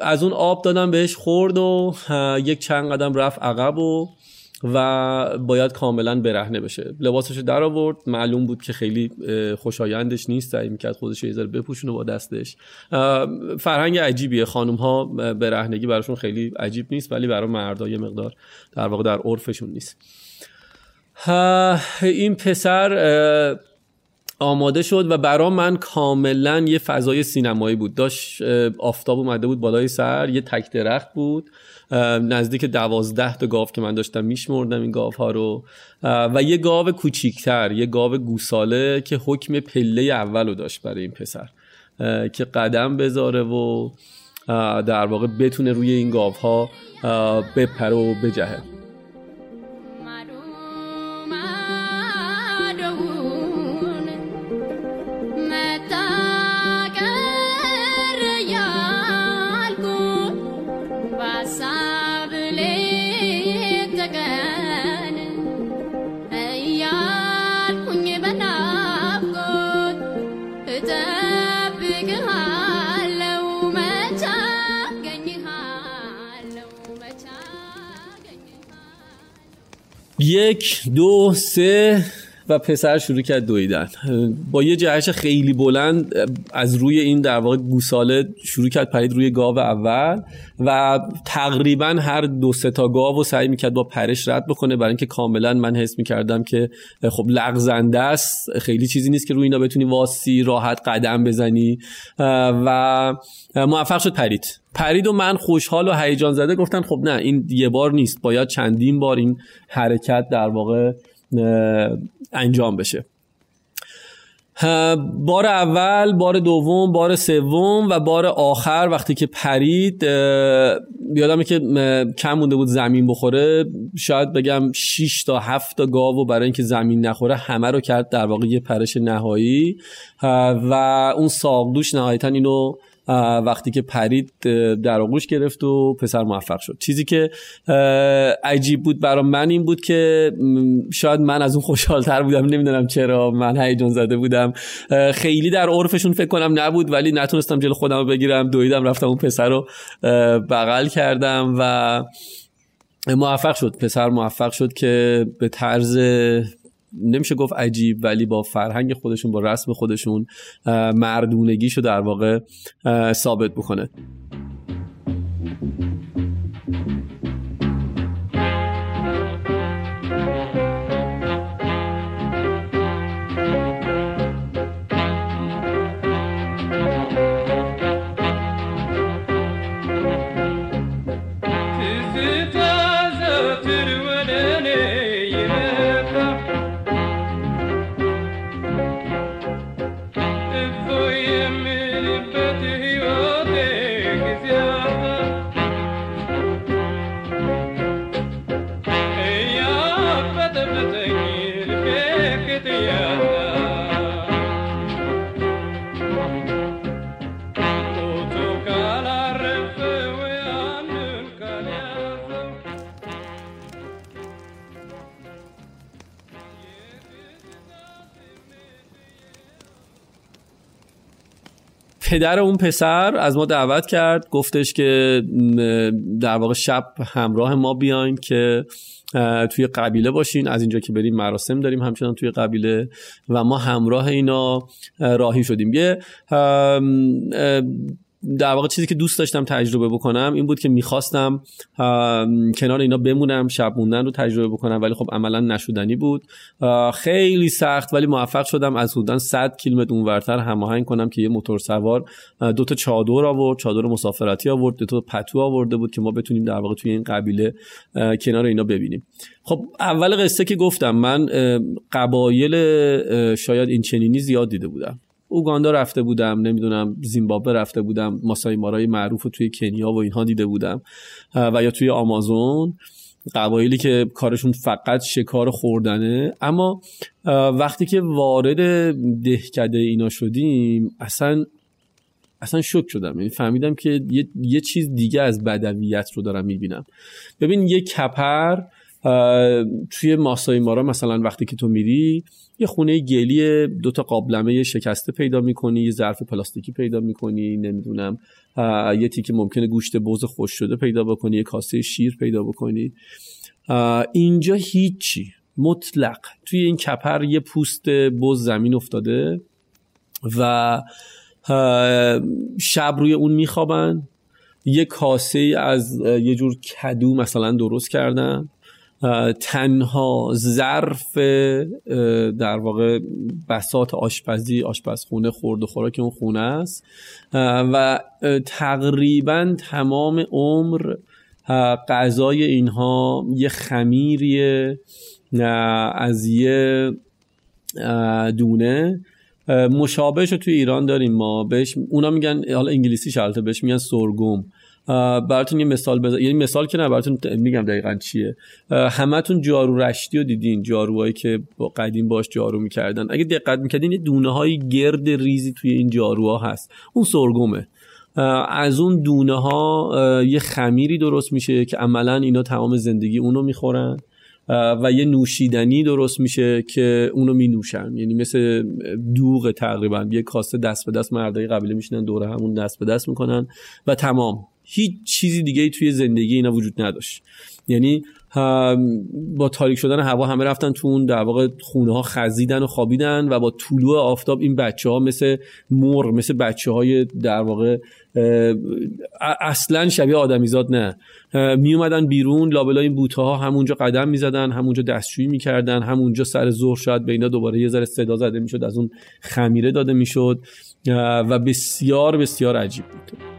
از اون آب دادم بهش خورد و یک چند قدم رفت عقب و و باید کاملا برهنه بشه. لباسش در آورد. معلوم بود که خیلی خوشایندش نیست. سعی می‌کرد خودش یه ذره بپوشونه با دستش. فرهنگ عجیبیه. خانم ها برهنگی براشون خیلی عجیب نیست ولی برای مردا یه مقدار در واقع در عرفشون نیست. این پسر آماده شد و برا من کاملا یه فضای سینمایی بود. داشت آفتاب اومده بود بالای سر یه تک درخت بود. نزدیک دوازده تا گاو که من داشتم میشمردم این گاو ها رو و یه گاو کوچیکتر یه گاو گوساله که حکم پله اول رو داشت برای این پسر. که قدم بذاره و در واقع بتونه روی این گاو ها بپره و بجهه. یک دو سه. و پسر شروع کرد دویدن. با یه جهش خیلی بلند از روی این در واقع گوساله شروع کرد پرید روی گاو اول و تقریبا هر دو سه تا گاو و سعی می‌کرد با پرش رد بکنه. برای اینکه کاملا من حس می‌کردم که خب لغزنده است. خیلی چیزی نیست که روی اینا بتونی واسی راحت قدم بزنی. و موفق شد پرید. پرید و من خوشحال و هیجان زده گفتن خب نه این یه بار نیست. باید چندین بار این حرکت در واقع انجام بشه. بار اول بار دوم بار سوم و بار آخر وقتی که پرید یادمه که کم مونده بود زمین بخوره شاید بگم 6 تا 7 تا گاو و برای اینکه زمین نخوره همه رو کرد در واقع یه پرش نهایی. و اون ساقدوش نهایتا اینو وقتی که پرید در آغوش گرفت و پسر موفق شد. چیزی که عجیب بود برای من این بود که شاید من از اون خوشحالتر بودم نمی‌دونم چرا من هیجان زده بودم. خیلی در عرفشون فکر کنم نبود ولی نتونستم جلو خودم رو بگیرم دویدم رفتم اون پسر رو بغل کردم و موفق شد. پسر موفق شد که به طرز نمیشه گفت عجیب ولی با فرهنگ خودشون با رسم خودشون مردونگیشو در واقع ثابت بکنه. پدر اون پسر از ما دعوت کرد گفتش که در واقع شب همراه ما بیاین که توی قبیله باشین از اینجا که بریم مراسم داریم همچنان توی قبیله و ما همراه اینا راهی شدیم. یه در واقع چیزی که دوست داشتم تجربه بکنم این بود که می‌خواستم کنار اینا بمونم شب موندن رو تجربه بکنم ولی خب عملا نشدنی بود. خیلی سخت ولی موفق شدم از حدودا 100 کیلومتر اونورتر هماهنگ کنم که یه موتور سوار دو تا چادر آورد چادر مسافرتی آورد دو تا پتو آورده بود که ما بتونیم در واقع توی این قبیله کنار اینا ببینیم. خب اول قصه که گفتم من قبایل شاید این چنینی زیاد دیده بودم. اوگاندا رفته بودم نمی‌دونم زیمبابوه رفته بودم ماسای مارای معروف رو توی کنیا و اینها دیده بودم و یا توی آمازون. قبایلی که کارشون فقط شکار خوردنه. اما وقتی که وارد دهکده اینا شدیم اصلا اصلا شک شدم. یعنی فهمیدم که یه،, یه چیز دیگه از بدویت رو دارم می‌بینم. ببین یه کپر توی ماسای مارا مثلا وقتی که تو میری یه خونه گلی دو تا قابلمه شکسته پیدا می‌کنی یه ظرف پلاستیکی پیدا می‌کنی نمی‌دونم یه تیکه ممکنه گوشت بز خوش شده پیدا بکنی یه کاسه شیر پیدا بکنی. اینجا هیچی مطلق. توی این کپر یه پوست بز زمین افتاده و شب روی اون میخوابن. یه کاسه از یه جور کدو مثلا درست کردن. تنها ظرف در واقع بسات آشپزی آشپزخونه خورد و خوراک اون خونه است. و تقریبا تمام عمر غذای اینها یه خمیریه از یه دونه. مشابهش رو توی ایران داریم ما. بهش اونا میگن حالا انگلیسی شالته بهش میگن سرگم. براتون یه مثال بزن یعنی مثال که نه براتون میگم دقیقا چیه. همتون جارو رشتی رو دیدین جاروهایی که با قدیم باش جارو می‌کردن. اگه دقت می‌کردین یه دونه های گرد ریزی توی این جاروها هست. اون سرگمه. از اون دونه ها یه خمیری درست میشه که عملا اینا تمام زندگی اونو می‌خورن. و یه نوشیدنی درست میشه که اونو می نوشن یعنی مثل دوغ تقریبا. یه کاسه دست به دست مردای قبیله میشنن دوره همون دست به دست می‌کنن. و تمام. هیچ چیزی دیگه توی زندگی اینا وجود نداشت. یعنی با تاریک شدن هوا همه رفتن تو اون در واقع خونه ها خزیدن و خوابیدن و با طلوع آفتاب این بچه ها مثل مر مثل بچه های در واقع اصلا شبیه آدمیزاد نه. می اومدن بیرون لابلای این بوته ها همونجا قدم می‌زدن همونجا دستشویی می‌کردن همونجا سر ظهر شاید به اینا دوباره یه ذره صدا زده می‌شد از اون خمیره داده می‌شد و بسیار بسیار عجیب بود.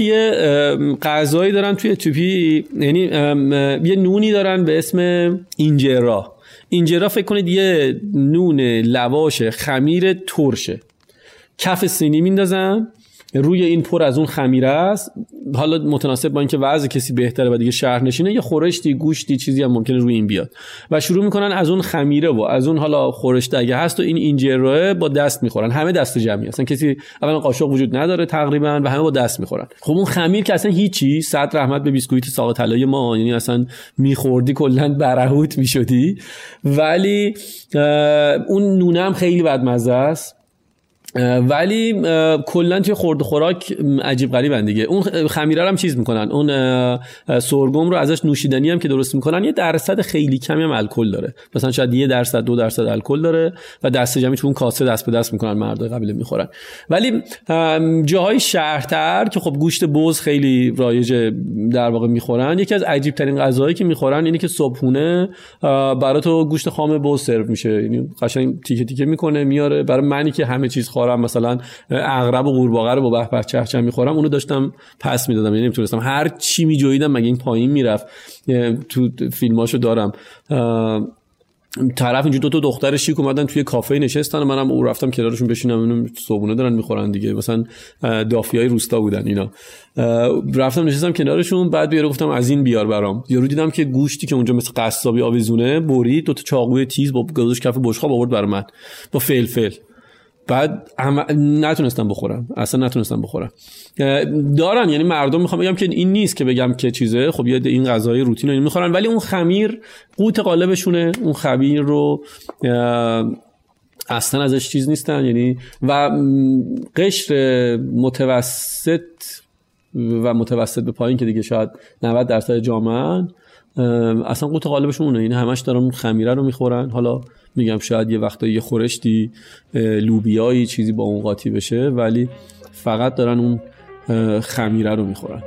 یه غذایی دارن توی اتیوپی یعنی یه نونی دارن به اسم اینجرا. اینجرا فکر کنید یه نون لواش خمیر ترشه. کف سینی میندازن. روی این پر از اون خمیره است. حالا متناسب با اینکه وضع کسی بهتره و دیگه شهر نشینه یه خورشتی گوشتی چیزی هم ممکنه روی این بیاد. و شروع می‌کنن از اون خمیره و از اون حالا خورشت اگه هست و این اینجروه با دست می‌خورن. همه دست جمعی اصلا کسی اولا قاشق وجود نداره تقریبا و همه با دست می‌خورن. خب اون خمیر که اصلا هیچی صد رحمت به بیسکویت ساق طلای ما یعنی اصلا میخوردی کلا برهوت می‌شدی. ولی اون نونه هم خیلی بدمزه است. ولی کلا توی خورد خوراک عجیب غریبن دیگه. اون خمیره هم چیز می‌کنن. اون سرگم رو ازش نوشیدنی هم که درست می‌کنن یه درصد خیلی کمی هم الکل داره. مثلا شاید یه درصد دو درصد الکل داره و دست جمعی اون کاسه دست به دست می‌کنن مردای قبیله می‌خورن. ولی جاهای شهرتر که خب گوشت بز خیلی رایج در واقع می‌خورن یکی از عجیب ترین غذاهایی که می‌خورن اینه که صبحونه برای گوشت خام بز سرو میشه. یعنی قشنگ تیکه تیکه می‌کنه میاره. برای منی که همه چیز می‌خورم مثلا اغرب و قورباغه رو با به چهچه می‌خورم اونو داشتم پس می‌دادم یعنی نمی‌تونستم هر چی میجویدم مگه این پایین می‌رفت تو فیلماشو دارم. طرف اینجا دو تا دختر شیک اومدن توی کافه نشستن و منم او رفتم کنارشون بشینم اینو صبونه دارن می‌خورن دیگه. مثلا دافیای روستا بودن اینا. رفتم نشستم کنارشون بعد بیاره گفتم از این بیار برام. یارو دیدم که گوشتی که اونجا مثل قصابی آویزونه برید دو تا چاقوی تیز با گذاشت کف بشقاب آورد برام با فلفل. بعد نتونستم بخورم. اصلا نتونستم بخورم. دارن یعنی مردم می‌خوام بگم که این نیست که بگم که چیزه. خب یه این غذای روتین رو می‌خورن ولی اون خمیر قوت قالبشونه. اون خمیر رو اصلا ازش چیز نیستن. یعنی و قشر متوسط و متوسط به پایین که دیگه شاید 90 درصد جامعه اصلا قوت قالبشون اونه. یعنی همش دارن خمیره رو می‌خورن. حالا میگم شاید یه وقتا یه خورشتی لوبیایی چیزی با اون قاطی بشه ولی فقط دارن اون خمیره رو می‌خورن.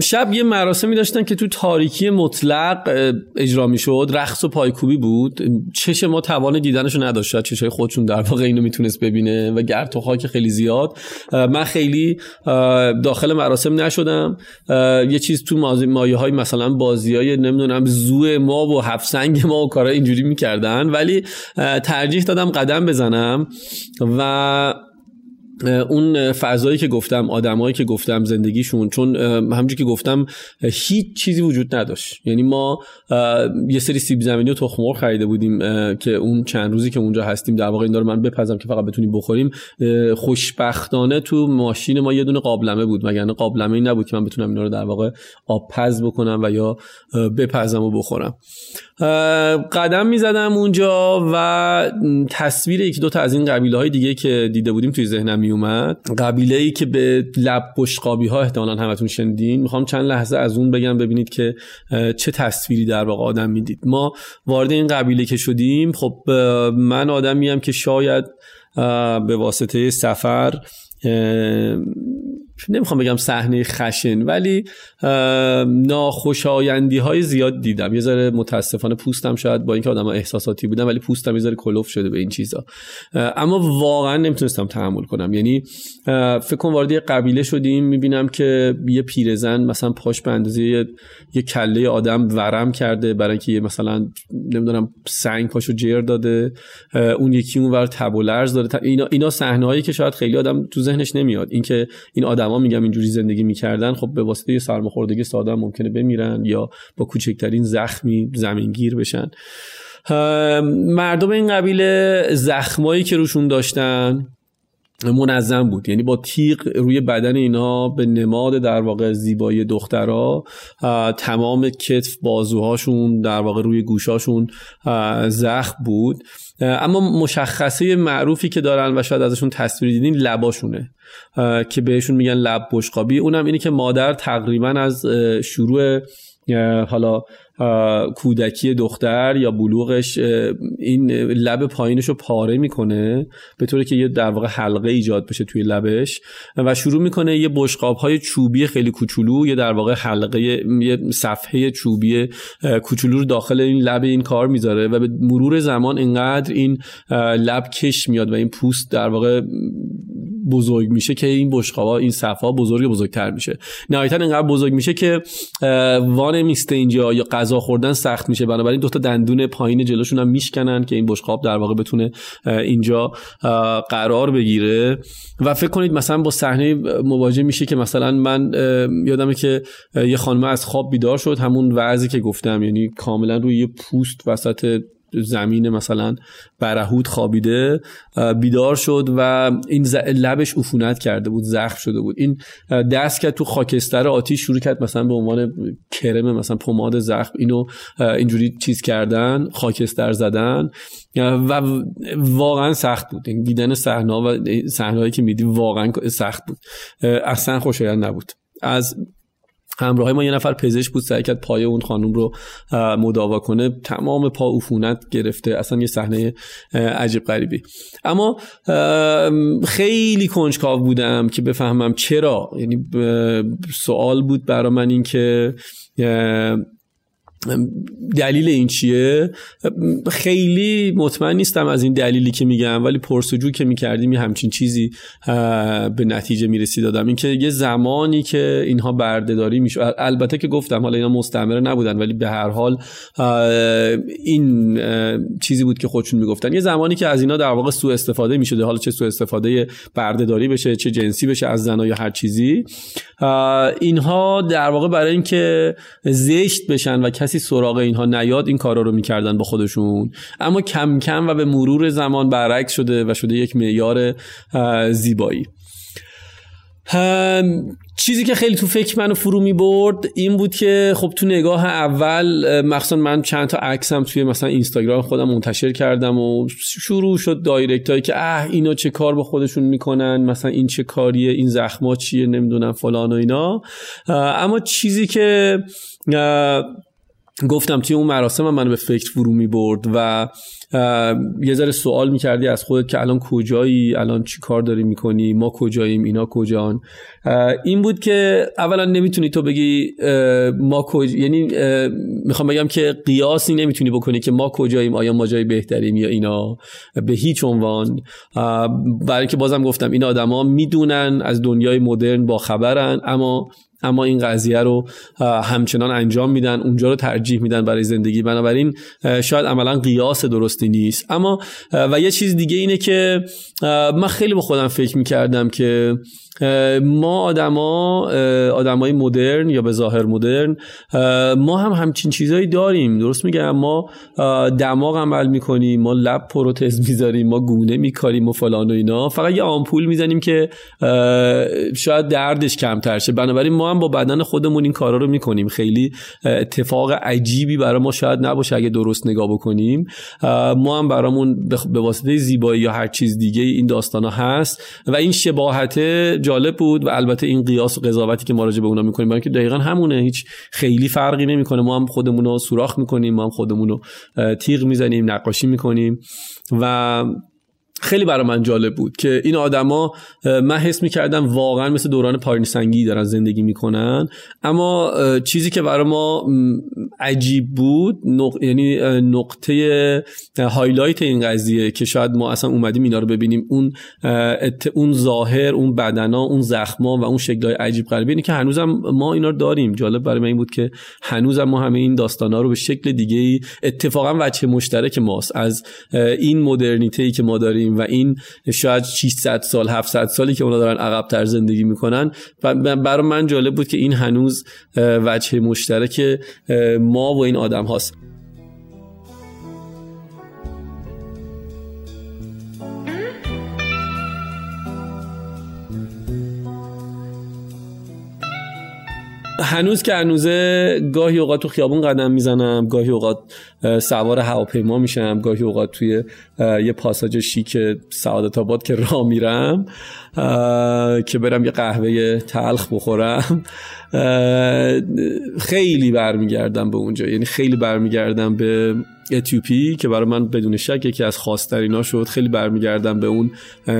شب یه مراسمی داشتن که تو تاریکی مطلق اجرا می‌شد. رقص و پایکوبی بود. چش ما توان دیدنشو نداشت. چشای خودشون در واقع اینو می‌تونست ببینه و گرد و خاک خیلی زیاد. من خیلی داخل مراسم نشدم. یه چیز تو مایه های مثلا بازی های نمی‌دونم زو ما و هفسنگ ما و کارا اینجوری می‌کردن. ولی ترجیح دادم قدم بزنم و اون فضایی که گفتم آدمایی که گفتم زندگیشون چون همونجوری که گفتم هیچ چیزی وجود نداشت. یعنی ما یه سری سیب زمینی و تخم مرغ خریده بودیم که اون چند روزی که اونجا هستیم در واقع این داره من بپزم که فقط بتونیم بخوریم. خوشبختانه تو ماشین ما یه دونه قابلمه بود. وگرنه قابلمه ای نبود که من بتونم اینا رو در واقع آب پز بکنم و یا بپزم و بخورم. قدم می‌زدم اونجا و تصویر یکی دو تا از این قبیله های دیگه که دیده بودیم توی ذهنم میومد. قبیله ای که به لب بشقابی ها احتمالا همتون شنیدین. می‌خوام چند لحظه از اون بگم ببینید که چه تصویری در واقع آدم می‌دید. ما وارد این قبیله که شدیم خب من آدمیم که شاید به واسطه سفر نمی‌خوام بگم صحنه خشن ولی ناخوشایندی های زیاد دیدم. یه ذره متاسفانه پوستم شاید با اینکه آدم احساساتی بودم ولی پوستم یه ذره کلوف شده به این چیزا. اما واقعا نمی‌تونستم تحمل کنم. یعنی فکر کن وارد یه قبیله شدیم می‌بینم که یه پیرزن مثلا پاش به اندازه یه کله آدم ورم کرده برای اینکه یه مثلا نمی‌دونم سنگ پاشو جر داده اون یکی اون ور تب و لرز داره. اینا اینا صحنه هایی که شاید خیلی آدم تو ذهنش نمیاد. اینکه این آدما میگم اینجوری زندگی می‌کردن خب به واسطه سرماخوردگی ساده ممکنه بمیرن یا با کوچکترین زخمی زمینگیر بشن. مردم این قبیله زخمایی که روشون داشتن منظم بود. یعنی با تیغ روی بدن اینا به نماد در واقع زیبایی دخترها تمام کتف بازوهاشون در واقع روی گوشاشون زخم بود. اما مشخصه معروفی که دارن و شاید ازشون تصویر دیدین لباشونه. که بهشون میگن لب بشقابی. اونم اینه که مادر تقریبا از شروع حالا کودکی دختر یا بلوغش این لب پایینش رو پاره می‌کنه به طوری که یه در واقع حلقه ایجاد بشه توی لبش و شروع می‌کنه یه بشقاب های چوبی خیلی کوچولو یه در واقع حلقه یه صفحه چوبی کوچولو رو داخل این لب این کار می‌ذاره و به مرور زمان اینقدر این لب کش میاد و این پوست در واقع بزرگ میشه که این بشقابا این صفا بزرگ بزرگتر میشه. نهایتا اینقدر بزرگ میشه که وان میسته اینجا یا غذا خوردن سخت میشه. بنابراین دو تا دندون پایین جلوشون هم میشکنن که این بشقاب در واقع بتونه اینجا قرار بگیره. و فکر کنید مثلا با صحنه مواجه میشه که مثلا من یادمه که یه خانم از خواب بیدار شد. همون وضعی که گفتم. یعنی کاملا روی یه پوست وسط زمین مثلا برهود خوابیده بیدار شد و این لبش عفونت کرده بود زخم شده بود. این دست کرد تو خاکستر آتیش شروع کرد مثلا به عنوان کرم مثلا پماد زخم اینو اینجوری چیز کردن خاکستر زدن و واقعا سخت بود. دیدن صحنه و صحنه‌ای که میدی واقعا سخت بود. اصلا خوشایند نبود. از همراه ما یه نفر پزشک بود سعی کرد پای اون خانم رو مداوا کنه. تمام پا عفونت گرفته. اصلا یه صحنه عجیب غریبی. اما خیلی کنجکاو بودم که بفهمم چرا. یعنی سوال بود برا من این که دلیل این چیه؟ خیلی مطمئن نیستم از این دلیلی که میگم ولی پرسجو که می‌کردیم یه همچین چیزی به نتیجه می‌رسید. دادم اینکه یه زمانی که اینها بردهداری میشه. البته که گفتم حالا اینا مستعمره نبودن ولی به هر حال این چیزی بود که خودشون می‌گفتن. یه زمانی که از اینا در واقع سوء استفاده می‌شده. حالا چه سوء استفاده بردهداری بشه چه جنسی بشه از زنا یا هر چیزی. اینها در واقع برای اینکه زشت بشن و کسی سراغ اینها نیاد این کارا رو می‌کردن با خودشون. اما کم کم و به مرور زمان برعکس شده و شده یک معیار زیبایی. چیزی که خیلی تو فکر منو فرو می برد این بود که خب تو نگاه اول مخصوصا من چند تا عکسم توی مثلا اینستاگرام خودم منتشر کردم و شروع شد دایرکت هایی که اه اینا چه کار با خودشون می‌کنن مثلا این چه کاریه این زخما چیه نمی‌دونم فلان و اینا. اما چیزی که گفتم توی اون مراسم من به فکر فرو می برد و یه ذره سوال می‌کردی از خودت که الان کجایی؟ الان چی کار داری می‌کنی؟ ما کجاییم؟ اینا کجان؟ این بود که اولا نمی‌تونی تو بگی ما کج... یعنی می‌خوام بگم که قیاسی نمی‌تونی بکنی که ما کجاییم آیا ما جای بهتریم یا اینا. به هیچ عنوان. برای که بازم گفتم این آدما می‌دونن از دنیای مدرن با خبرن اما اما این قضیه رو همچنان انجام میدن اونجا رو ترجیح میدن برای زندگی. بنابراین شاید عملا قیاس درستی نیست. اما و یه چیز دیگه اینه که من خیلی با خودم فکر می‌کردم که ما آدما آدمای مدرن یا به ظاهر مدرن ما هم همچین چیزایی داریم. درست میگم؟ ما دماغ عمل می‌کنیم ما لب پروتز می‌ذاریم ما گونه میکاریم و فلان و اینا. فقط یه آمپول می‌زنیم که شاید دردش کمتر شه. بنابراین ما هم با بدن خودمون این کارا رو می‌کنیم. خیلی اتفاق عجیبی برای ما شاید نباشه اگه درست نگاه بکنیم. ما هم برامون به واسطه زیبایی یا هر چیز دیگه این داستان هست و این شباهت جالب بود و البته این قیاس و قضاوتی که ما راجع به اونا می‌کنیم برای که دقیقا همونه. هیچ خیلی فرقی نمی‌کنه. ما هم خودمون رو سوراخ می‌کنیم ما هم خودمون رو تیغ می‌زنیم نقاشی می‌کنیم. و خیلی برای من جالب بود که این آدما من حس می‌کردم واقعا مثل دوران پایین سنگی دارن زندگی می‌کنن. اما چیزی که برای ما عجیب بود یعنی نقطه هایلایت این قضیه که شاید ما اصلا اومدیم اینا رو ببینیم اون اون ظاهر اون بدنا اون زخما و اون شکلهای عجیب غریبی اینه که هنوزم ما اینا رو داریم. جالب برای من این بود که هنوزم ما همه این داستانا رو به شکل دیگه ای اتفاقا وجه مشترک ماست. از این مدرنیته که ما داریم و این شاید 600 سال 700 سالی که اونا دارن عقب تر زندگی می‌کنن. برای من جالب بود که این هنوز وجه مشترک ما و این آدم هاست. هنوز که هنوزه گاهی اوقات تو خیابون قدم می‌زنم گاهی اوقات سوار هواپیما میشم گاهی اوقات توی یه پاساژ شیک سعادت آباد که راه میرم که برم یه قهوه تلخ بخورم. خیلی برمیگردم به اونجا. یعنی خیلی برمیگردم به اتیوپی که برای من بدون شک یکی از خاصترینا شد خیلی برمیگردم به اون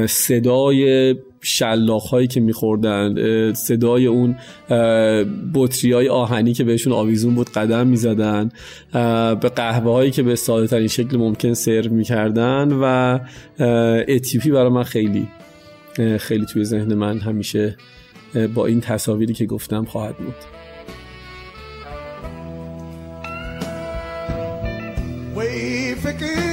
صدای شلاخ هایی که میخوردن صدای اون بطری های آهنی که بهشون آویزون بود قدم می‌زدن به قهوه هایی که به ساده ترین شکل ممکن سرو می‌کردن و اتیپی برای من خیلی خیلی توی ذهن من همیشه با این تصاویری که گفتم خواهد بود. Way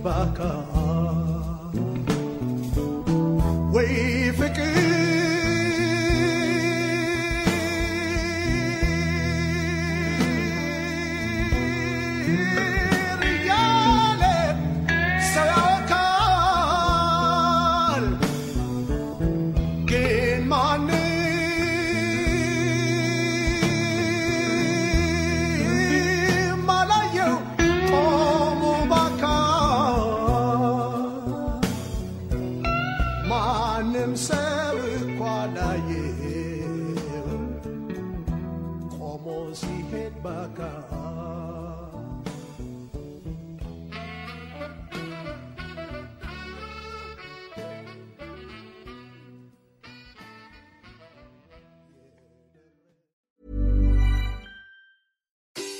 Chewbacca.